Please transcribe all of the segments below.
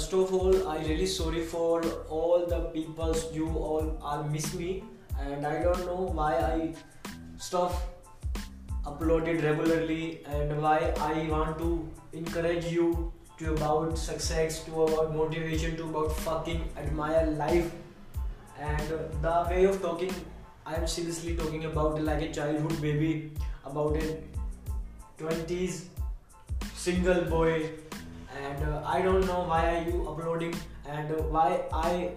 First of all, I really sorry for all the people you all are miss me, and I don't know why I stuff uploaded regularly and why I want to encourage you to about success, to about motivation, to about fucking admire life, and the way of talking. I am seriously talking about like a childhood baby, about a 20s single boy and uh, i don't know why are you uploading and why i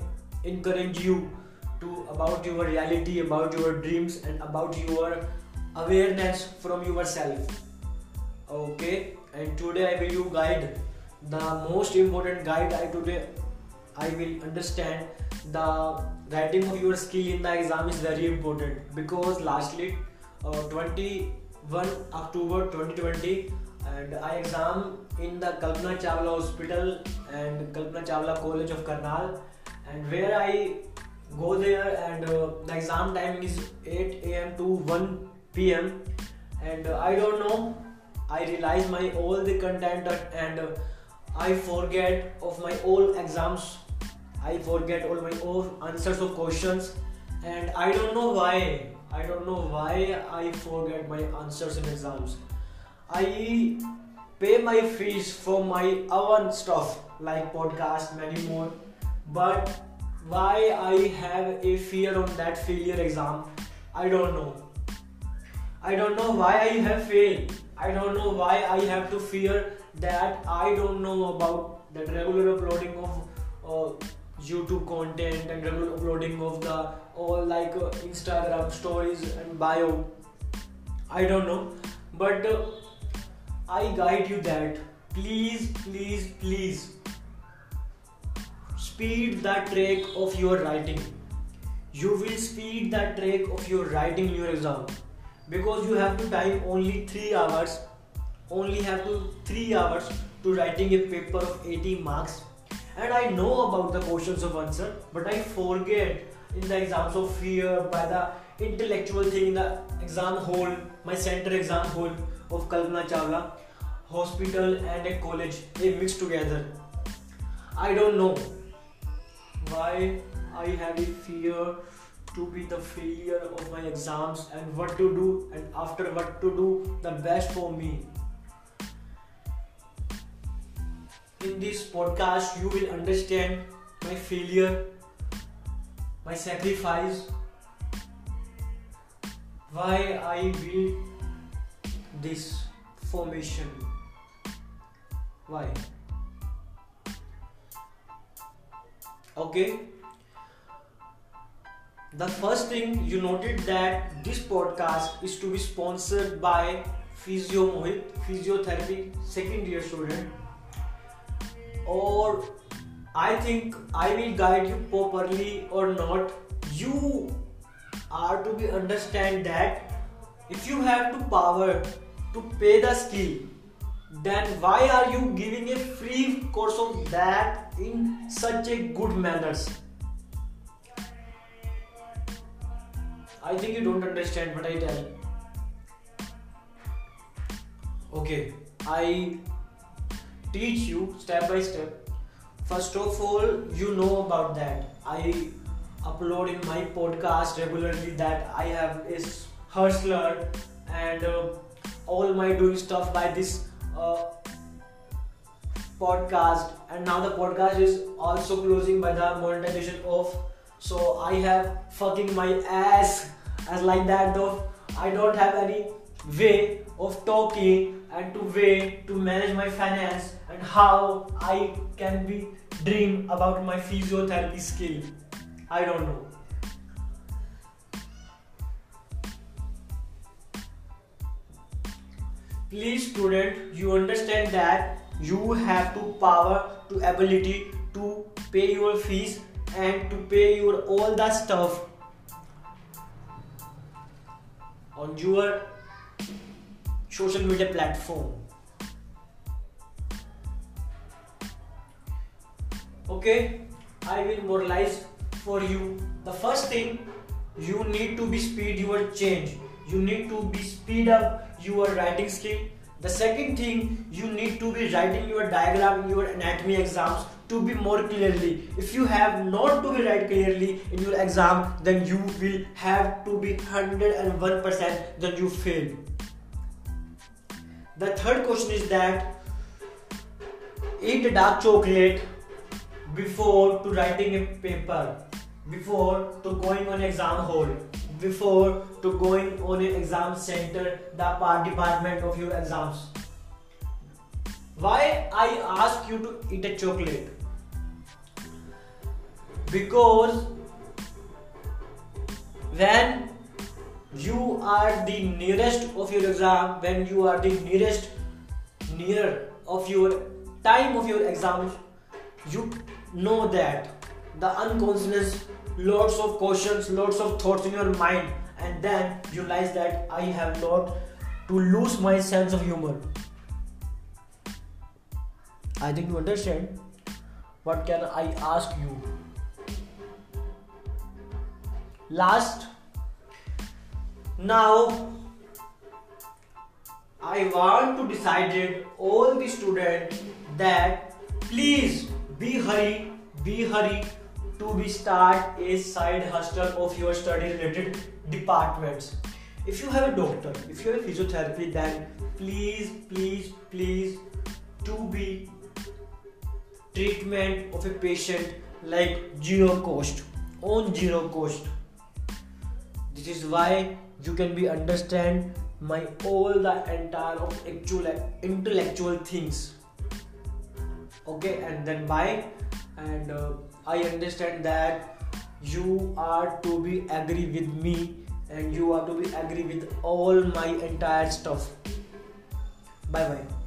encourage you to about your reality about your dreams and about your awareness from yourself. Okay? And today i will you guide the most important guide i today i will understand the writing of your skill in the exam is very important. Because lastly uh, 21 october 2020 and I exam in the Kalpana Chawla Hospital and Kalpana Chawla College of Karnal. And where I go there and uh, the exam timing is 8 am to 1 pm and uh, I don't know. I realize my all the content and uh, I forget of my all exams. I forget all my all answers of questions. And I don't know why. I don't know why I forget my answers in exams I pay my fees for my own stuff like podcast, many more. But why I have a fear on that failure exam, I don't know. I don't know why I have failed. I don't know why I have to fear that I don't know about that regular uploading of uh, YouTube content and regular uploading of the all like uh, Instagram stories and bio. I don't know, but. Uh, I guide you that. Please, please, please. Speed the track of your writing. You will speed the track of your writing in your exam. Because you have to time only 3 hours only have to 3 hours to writing a paper of 80 marks. And I know about the questions of answer but I forget in the exams of fear by the intellectual thing in the exam hall my center exam hall of Kalpana Chawla hospital and a college they mix together. I don't know why i have a fear to be the failure of my exams and what to do and after what to do the best for me. In this podcast you will understand my failure my sacrifice why i build this formation. Why okay the first thing you noted that this podcast is to be sponsored by physio mohit physiotherapy second year student or i think i will guide you properly or not. You are to be understand that if you have to power to pay the skill then why are you giving a free course of that in such a good manners? I think you don't understand what i tell. Okay i teach you step by step first of all you know about that. I upload in my podcast regularly that i have is hustler and uh, all my doing stuff by this uh, podcast. And now the podcast is also closing by the monetization of so i have fucking my ass as like that though. I don't have any way of talking and to way to manage my finance and how i can be dream about my physiotherapy skill. I don't know. Please student you understand that you have to power to ability to pay your fees and to pay your all the stuff. On your social media platform. Okay i will moralize for you. The first thing you need to be speed your change. You need to be speed up your writing skill. The second thing you need to be writing your diagram in your anatomy exams to be more clearly. If you have not to be write clearly in your exam then you will have to be 101% then you fail the third question is that eat dark chocolate before to writing a paper before to going on exam hall before to going on an exam center the part department of your exams. Why i ask you to eat a chocolate? Because when you are the nearest of your exam when you are the nearest near of your time of your exam. You know that the unconscious lots of questions lots of thoughts in your mind and then you realize that i have not to lose my sense of humor. I think you understand. What can i ask you? Last now i want to decided all the students that please be hurry be hurry to be start a side hustle of your study related departments. If you have a doctor if you have a physiotherapy then please please please to be treatment of a patient like zero cost on zero cost this is why you can be understand my all the entire of actual intellectual things. Okay and then why and uh, i understand that you are to be agree with me and you are to be agree with all my entire stuff. Bye bye